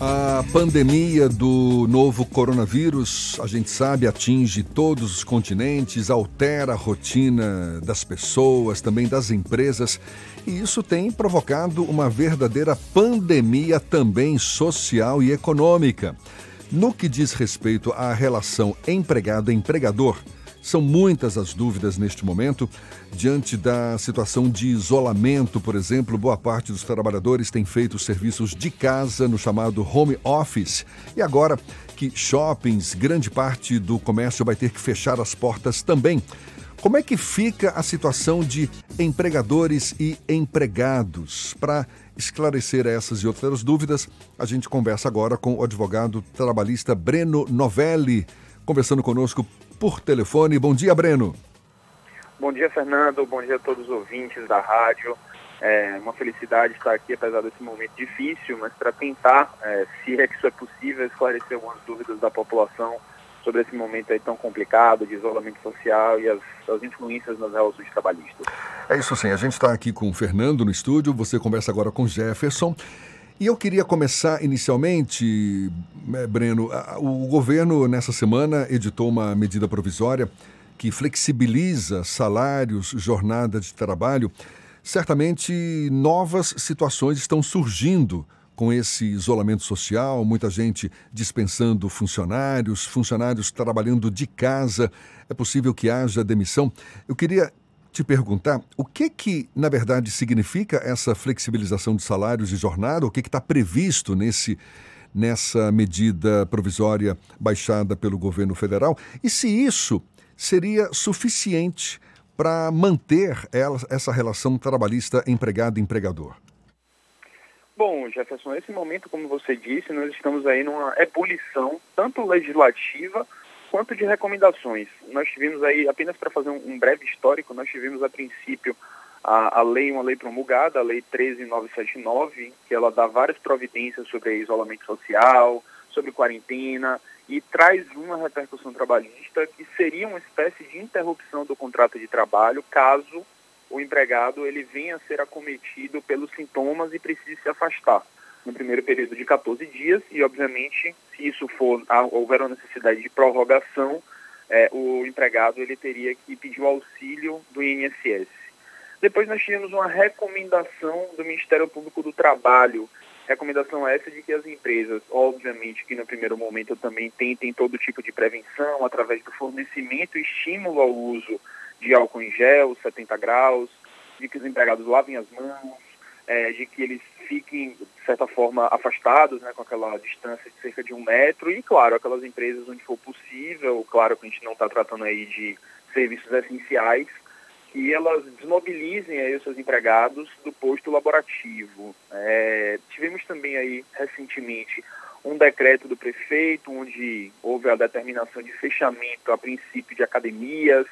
A pandemia do novo coronavírus, a gente sabe, atinge todos os continentes, altera a rotina das pessoas, também das empresas, e isso tem provocado uma verdadeira pandemia também social e econômica. No que diz respeito à relação empregado-empregador, são muitas as dúvidas neste momento. Diante da situação de isolamento, por exemplo, boa parte dos trabalhadores tem feito serviços de casa no chamado home office. E agora que shoppings, grande parte do comércio vai ter que fechar as portas também. Como é que fica a situação de empregadores e empregados? Para esclarecer essas e outras dúvidas, a gente conversa agora com o advogado trabalhista Breno Novelli, conversando conosco por telefone. Bom dia, Breno. Bom dia, Fernando. Bom dia a todos os ouvintes da rádio. É uma felicidade estar aqui, apesar desse momento difícil, mas para tentar, é, se é que isso é possível, esclarecer algumas dúvidas da população sobre esse momento aí tão complicado de isolamento social e as, as influências nas relações trabalhistas. É isso sim. A gente está aqui com o Fernando no estúdio, você conversa agora com Jefferson. E eu queria começar inicialmente, eh, Breno, o governo nessa semana editou uma medida provisória que flexibiliza salários, jornada de trabalho. Certamente novas situações estão surgindo com esse isolamento social, muita gente dispensando funcionários, funcionários trabalhando de casa, é possível que haja demissão. Eu queria te perguntar o que que, na verdade, significa essa flexibilização de salários e jornada, o que está previsto nesse, nessa medida provisória baixada pelo governo federal e se isso seria suficiente para manter ela, essa relação trabalhista empregado-empregador. Bom, Jefferson, nesse momento, como você disse, nós estamos aí numa ebulição, tanto legislativa quanto de recomendações. Nós tivemos aí, apenas para fazer um, um, breve histórico, nós tivemos a princípio a, a lei, uma lei promulgada, a lei 13979, que ela dá várias providências sobre isolamento social, sobre quarentena, e traz uma repercussão trabalhista que seria uma espécie de interrupção do contrato de trabalho caso o empregado ele venha a ser acometido pelos sintomas e precise se afastar no primeiro período de 14 dias e, obviamente, se isso for houver uma necessidade de prorrogação, é, o empregado ele teria que pedir o auxílio do INSS. Depois nós tivemos uma recomendação do Ministério Público do Trabalho, recomendação essa de que as empresas, obviamente que no primeiro momento também tentem todo tipo de prevenção através do fornecimento e estímulo ao uso de álcool em gel, 70 graus, de que os empregados lavem as mãos, é, de que eles fiquem, de certa forma, afastados, né, com aquela distância de cerca de um metro, e, claro, aquelas empresas onde for possível, claro que a gente não está tratando aí de serviços essenciais, que elas desmobilizem aí os seus empregados do posto laborativo. É, tivemos também aí, recentemente, um decreto do prefeito, onde houve a determinação de fechamento, a princípio, de academias,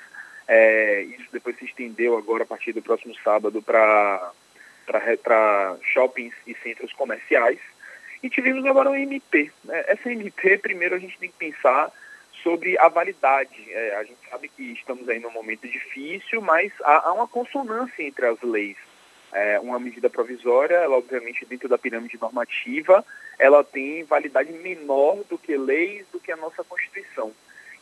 é, isso depois se estendeu agora a partir do próximo sábado para para shoppings e centros comerciais. E tivemos agora uma MP. Né? Essa MP, primeiro a gente tem que pensar sobre a validade. É, a gente sabe que estamos aí num momento difícil, mas há, há uma consonância entre as leis. É, uma medida provisória, ela obviamente dentro da pirâmide normativa, ela tem validade menor do que leis, do que a nossa Constituição.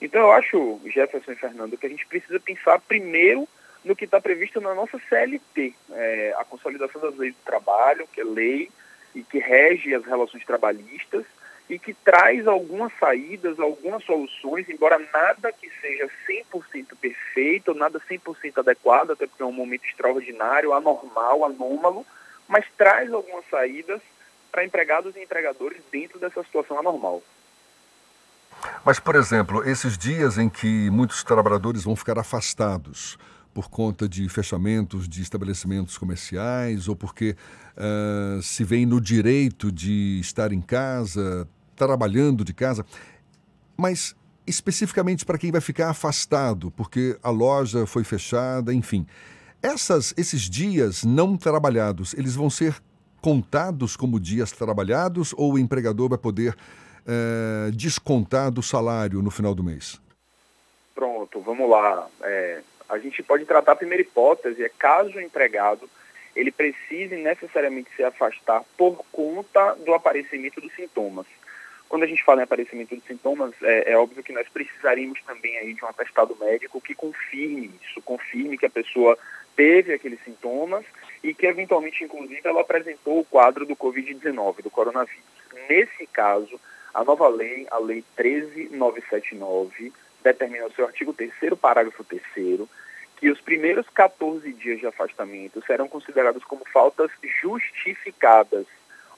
Então eu acho, Jefferson e Fernando, que a gente precisa pensar primeiro no que está previsto na nossa CLT, é, a consolidação das leis do trabalho, que é lei e que rege as relações trabalhistas e que traz algumas saídas, algumas soluções, embora nada que seja 100% perfeito, nada 100% adequado, até porque é um momento extraordinário, anormal, anômalo, mas traz algumas saídas para empregados e empregadores dentro dessa situação anormal. Mas, por exemplo, esses dias em que muitos trabalhadores vão ficar afastados, por conta de fechamentos de estabelecimentos comerciais ou porque uh, se vem no direito de estar em casa, trabalhando de casa. Mas especificamente para quem vai ficar afastado, porque a loja foi fechada, enfim. Essas, esses dias não trabalhados, eles vão ser contados como dias trabalhados ou o empregador vai poder uh, descontar do salário no final do mês? Pronto, vamos lá. É, a gente pode tratar a primeira hipótese, é caso o empregado ele precise necessariamente se afastar por conta do aparecimento dos sintomas. Quando a gente fala em aparecimento de sintomas, é, é, óbvio que nós precisaríamos também aí de um atestado médico que confirme isso, confirme que a pessoa teve aqueles sintomas e que eventualmente, inclusive, ela apresentou o quadro do Covid-19, do coronavírus. Nesse caso, a nova lei, a Lei 13979, determina no seu artigo 3 parágrafo 3 que os primeiros 14 dias de afastamento serão considerados como faltas justificadas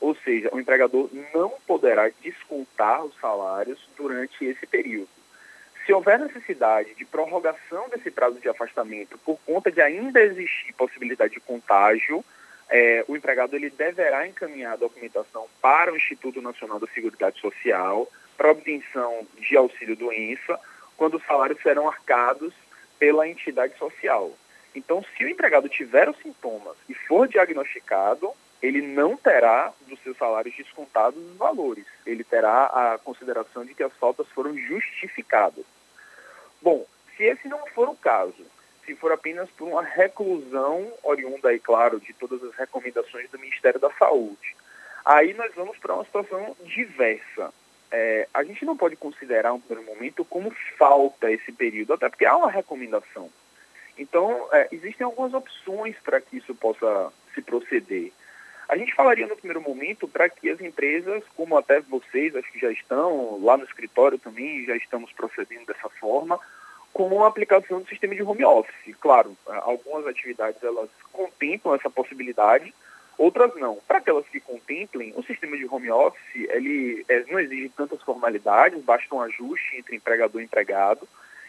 ou seja, o empregador não poderá descontar os salários durante esse período. Se houver necessidade de prorrogação desse prazo de afastamento por conta de ainda existir possibilidade de contágio, é, o empregado ele deverá encaminhar a documentação para o Instituto Nacional da Seguridade Social para obtenção de auxílio doença, quando os salários serão arcados pela entidade social. Então, se o empregado tiver os sintomas e for diagnosticado, ele não terá dos seus salários descontados os valores. Ele terá a consideração de que as faltas foram justificadas. Bom, se esse não for o caso, se for apenas por uma reclusão oriunda, aí, claro, de todas as recomendações do Ministério da Saúde, aí nós vamos para uma situação diversa. É, a gente não pode considerar um primeiro momento como falta esse período, até porque há uma recomendação. Então, é, existem algumas opções para que isso possa se proceder. A gente falaria no primeiro momento para que as empresas, como até vocês, acho que já estão lá no escritório também, já estamos procedendo dessa forma, com a aplicação do sistema de home office. Claro, algumas atividades elas contemplam essa possibilidade, outras não. Para aquelas que contemplem, o sistema de home office ele é, não exige tantas formalidades, basta um ajuste entre empregador e empregado.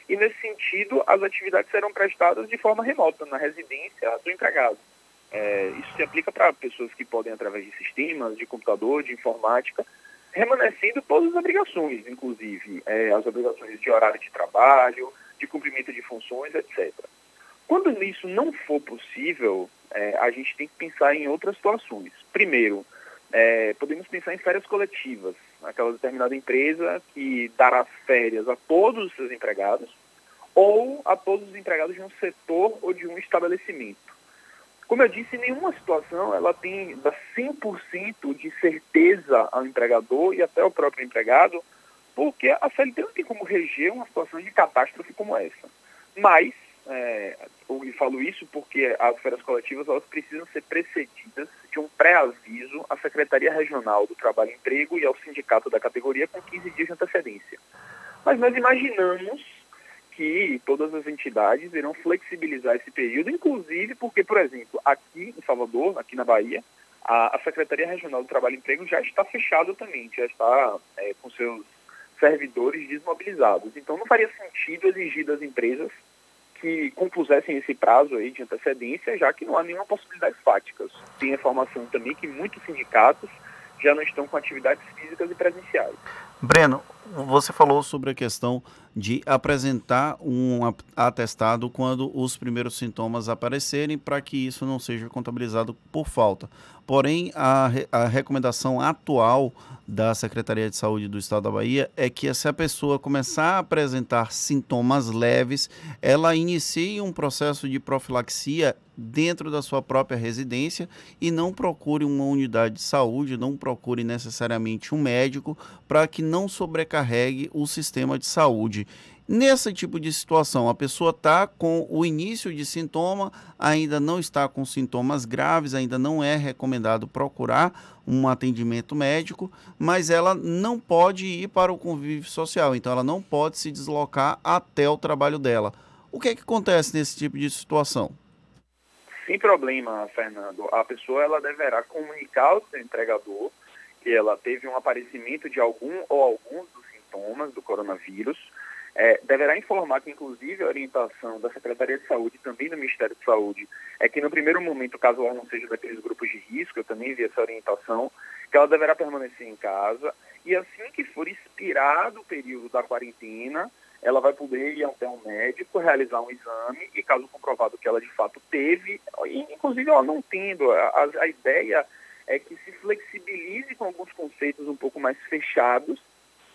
E nesse sentido, as atividades serão prestadas de forma remota, na residência do empregado. É, isso se aplica para pessoas que podem, através de sistemas, de computador, de informática, remanescendo todas as obrigações, inclusive é, as obrigações de horário de trabalho, de cumprimento de funções, etc. Quando isso não for possível, é, a gente tem que pensar em outras situações. Primeiro, é, podemos pensar em férias coletivas, aquela determinada empresa que dará férias a todos os seus empregados ou a todos os empregados de um setor ou de um estabelecimento. Como eu disse, nenhuma situação ela tem dá 100% de certeza ao empregador e até ao próprio empregado, porque a CLT não tem como reger uma situação de catástrofe como essa. Mas, é, eu falo isso porque as férias coletivas elas precisam ser precedidas de um pré-aviso à Secretaria Regional do Trabalho e Emprego e ao sindicato da categoria com 15 dias de antecedência. Mas nós imaginamos que todas as entidades irão flexibilizar esse período, inclusive porque, por exemplo, aqui em Salvador, aqui na Bahia, a, a Secretaria Regional do Trabalho e Emprego já está fechada também, já está é, com seus servidores desmobilizados. Então não faria sentido exigir das empresas que compusessem esse prazo aí de antecedência, já que não há nenhuma possibilidade fática. Tem informação também que muitos sindicatos já não estão com atividades físicas e presenciais. Breno, você falou sobre a questão de apresentar um atestado quando os primeiros sintomas aparecerem, para que isso não seja contabilizado por falta. Porém, a, a recomendação atual da Secretaria de Saúde do Estado da Bahia é que se a pessoa começar a apresentar sintomas leves, ela inicie um processo de profilaxia dentro da sua própria residência e não procure uma unidade de saúde, não procure necessariamente um médico para que não sobrecarregue o sistema de saúde. Nesse tipo de situação, a pessoa está com o início de sintoma, ainda não está com sintomas graves, ainda não é recomendado procurar um atendimento médico, mas ela não pode ir para o convívio social, então ela não pode se deslocar até o trabalho dela. O que é que acontece nesse tipo de situação? Sem problema, Fernando. A pessoa ela deverá comunicar ao seu entregador ela teve um aparecimento de algum ou alguns dos sintomas do coronavírus. É, deverá informar que, inclusive, a orientação da Secretaria de Saúde também do Ministério de Saúde é que, no primeiro momento, caso ela não seja daqueles grupos de risco, eu também vi essa orientação, que ela deverá permanecer em casa. E, assim que for expirado o período da quarentena, ela vai poder ir até um médico, realizar um exame e, caso comprovado que ela de fato teve, inclusive ela não tendo, a, a ideia é que se flexibilize com alguns conceitos um pouco mais fechados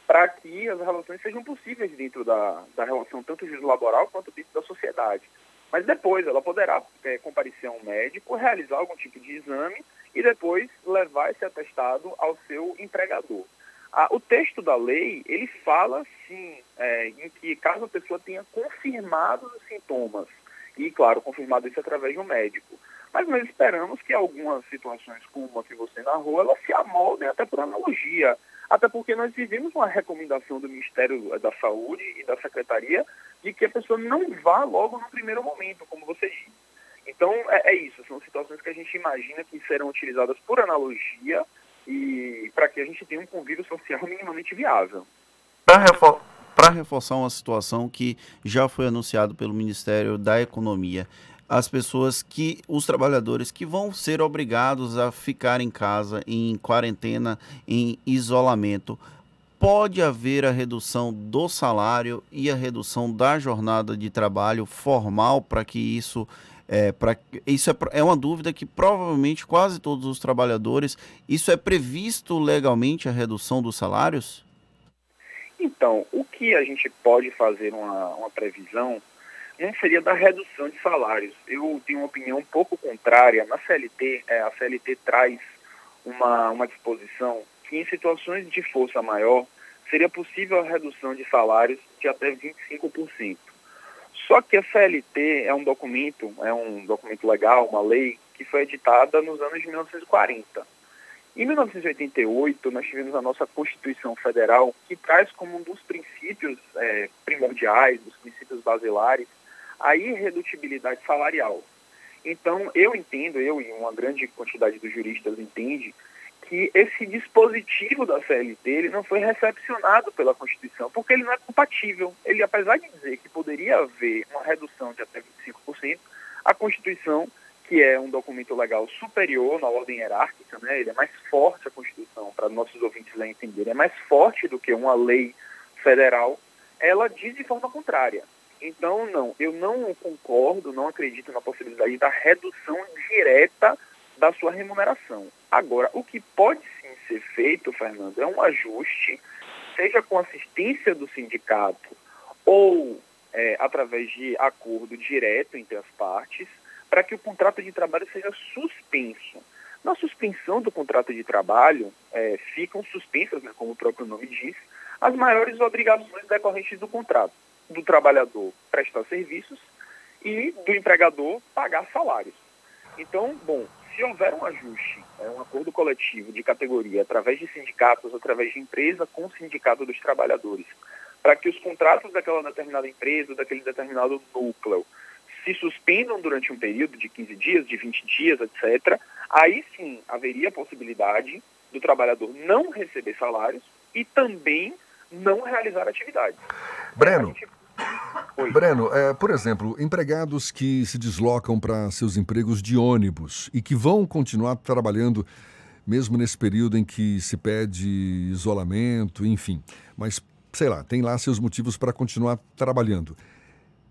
para que as relações sejam possíveis dentro da, da relação tanto laboral quanto dentro da sociedade. Mas depois ela poderá é, comparecer a um médico, realizar algum tipo de exame e depois levar esse atestado ao seu empregador. Ah, o texto da lei, ele fala, sim, é, em que caso a pessoa tenha confirmado os sintomas, e, claro, confirmado isso através de um médico. Mas nós esperamos que algumas situações como a que você narrou, elas se amoldem até por analogia. Até porque nós vivemos uma recomendação do Ministério da Saúde e da Secretaria de que a pessoa não vá logo no primeiro momento, como você disse. Então, é, é isso. São situações que a gente imagina que serão utilizadas por analogia e para que a gente tenha um convívio social minimamente viável. Para reforçar uma situação que já foi anunciado pelo Ministério da Economia, as pessoas que, os trabalhadores que vão ser obrigados a ficar em casa, em quarentena, em isolamento, pode haver a redução do salário e a redução da jornada de trabalho formal para que isso é, pra, isso é, é uma dúvida que provavelmente quase todos os trabalhadores. Isso é previsto legalmente a redução dos salários? Então, o que a gente pode fazer uma, uma previsão não seria da redução de salários. Eu tenho uma opinião um pouco contrária. Na CLT, é, a CLT traz uma, uma disposição que em situações de força maior seria possível a redução de salários de até 25%. Só que a CLT é um documento, é um documento legal, uma lei que foi editada nos anos de 1940. Em 1988, nós tivemos a nossa Constituição Federal, que traz como um dos princípios é, primordiais, dos princípios basilares, a irredutibilidade salarial. Então, eu entendo, eu e uma grande quantidade dos juristas entende, que esse dispositivo da CLT ele não foi recepcionado pela Constituição, porque ele não é compatível. Ele, apesar de dizer que poderia haver uma redução de até 25%, a Constituição, que é um documento legal superior na ordem hierárquica, né, ele é mais forte, a Constituição, para nossos ouvintes lá entenderem, é mais forte do que uma lei federal, ela diz de forma contrária. Então, não, eu não concordo, não acredito na possibilidade da redução direta da sua remuneração. Agora, o que pode sim ser feito, Fernando, é um ajuste, seja com assistência do sindicato ou é, através de acordo direto entre as partes, para que o contrato de trabalho seja suspenso. Na suspensão do contrato de trabalho, é, ficam suspensas, né, como o próprio nome diz, as maiores obrigações decorrentes do contrato, do trabalhador prestar serviços e do empregador pagar salários. Então, bom, se houver um ajuste, é, um acordo coletivo de categoria, através de sindicatos, através de empresa com o sindicato dos trabalhadores, para que os contratos daquela determinada empresa, daquele determinado núcleo, se suspendam durante um período de 15 dias, de 20 dias, etc., aí sim haveria a possibilidade do trabalhador não receber salários e também não realizar atividades. Breno. Gente Oi. Breno, é, por exemplo, empregados que se deslocam para seus empregos de ônibus e que vão continuar trabalhando mesmo nesse período em que se pede isolamento, enfim, mas sei lá, tem lá seus motivos para continuar trabalhando.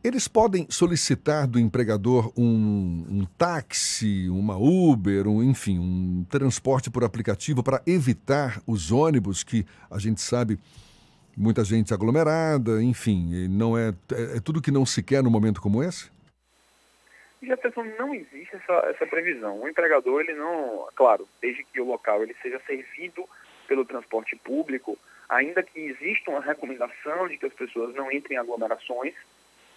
Eles podem solicitar do empregador um, um táxi, uma Uber, um, enfim, um transporte por aplicativo para evitar os ônibus que a gente sabe muita gente aglomerada, enfim, não é, é, é, tudo que não se quer no momento como esse? Jefferson, não existe essa, essa previsão. O empregador, ele não, claro, desde que o local ele seja servido pelo transporte público, ainda que exista uma recomendação de que as pessoas não entrem em aglomerações,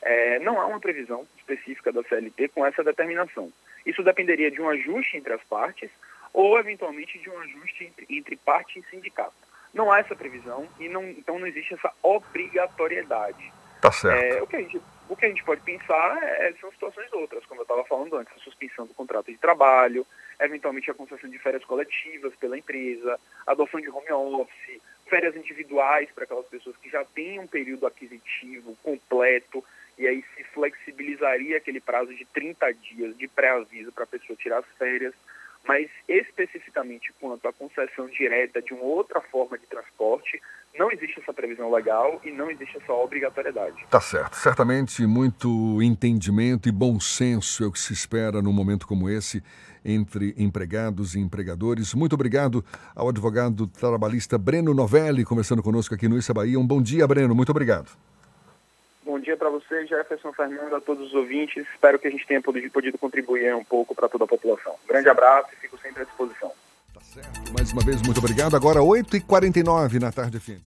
é, não há uma previsão específica da CLT com essa determinação. Isso dependeria de um ajuste entre as partes ou, eventualmente, de um ajuste entre, entre parte e sindicato. Não há essa previsão e não, então não existe essa obrigatoriedade. Tá certo. É, o, que a gente, o que a gente pode pensar é, são situações outras, como eu estava falando antes, a suspensão do contrato de trabalho, eventualmente a concessão de férias coletivas pela empresa, adoção de home office, férias individuais para aquelas pessoas que já têm um período aquisitivo completo, e aí se flexibilizaria aquele prazo de 30 dias de pré-aviso para a pessoa tirar as férias mas especificamente quanto à concessão direta de uma outra forma de transporte, não existe essa previsão legal e não existe essa obrigatoriedade. Tá certo. Certamente muito entendimento e bom senso é o que se espera num momento como esse entre empregados e empregadores. Muito obrigado ao advogado trabalhista Breno Novelli, conversando conosco aqui no Issa Bahia. Um bom dia, Breno. Muito obrigado. Dia para você, Jefferson Fernando, a todos os ouvintes. Espero que a gente tenha podido, podido contribuir um pouco para toda a população. Grande abraço e fico sempre à disposição. Tá certo. Mais uma vez, muito obrigado. Agora, 8h49 na tarde fim.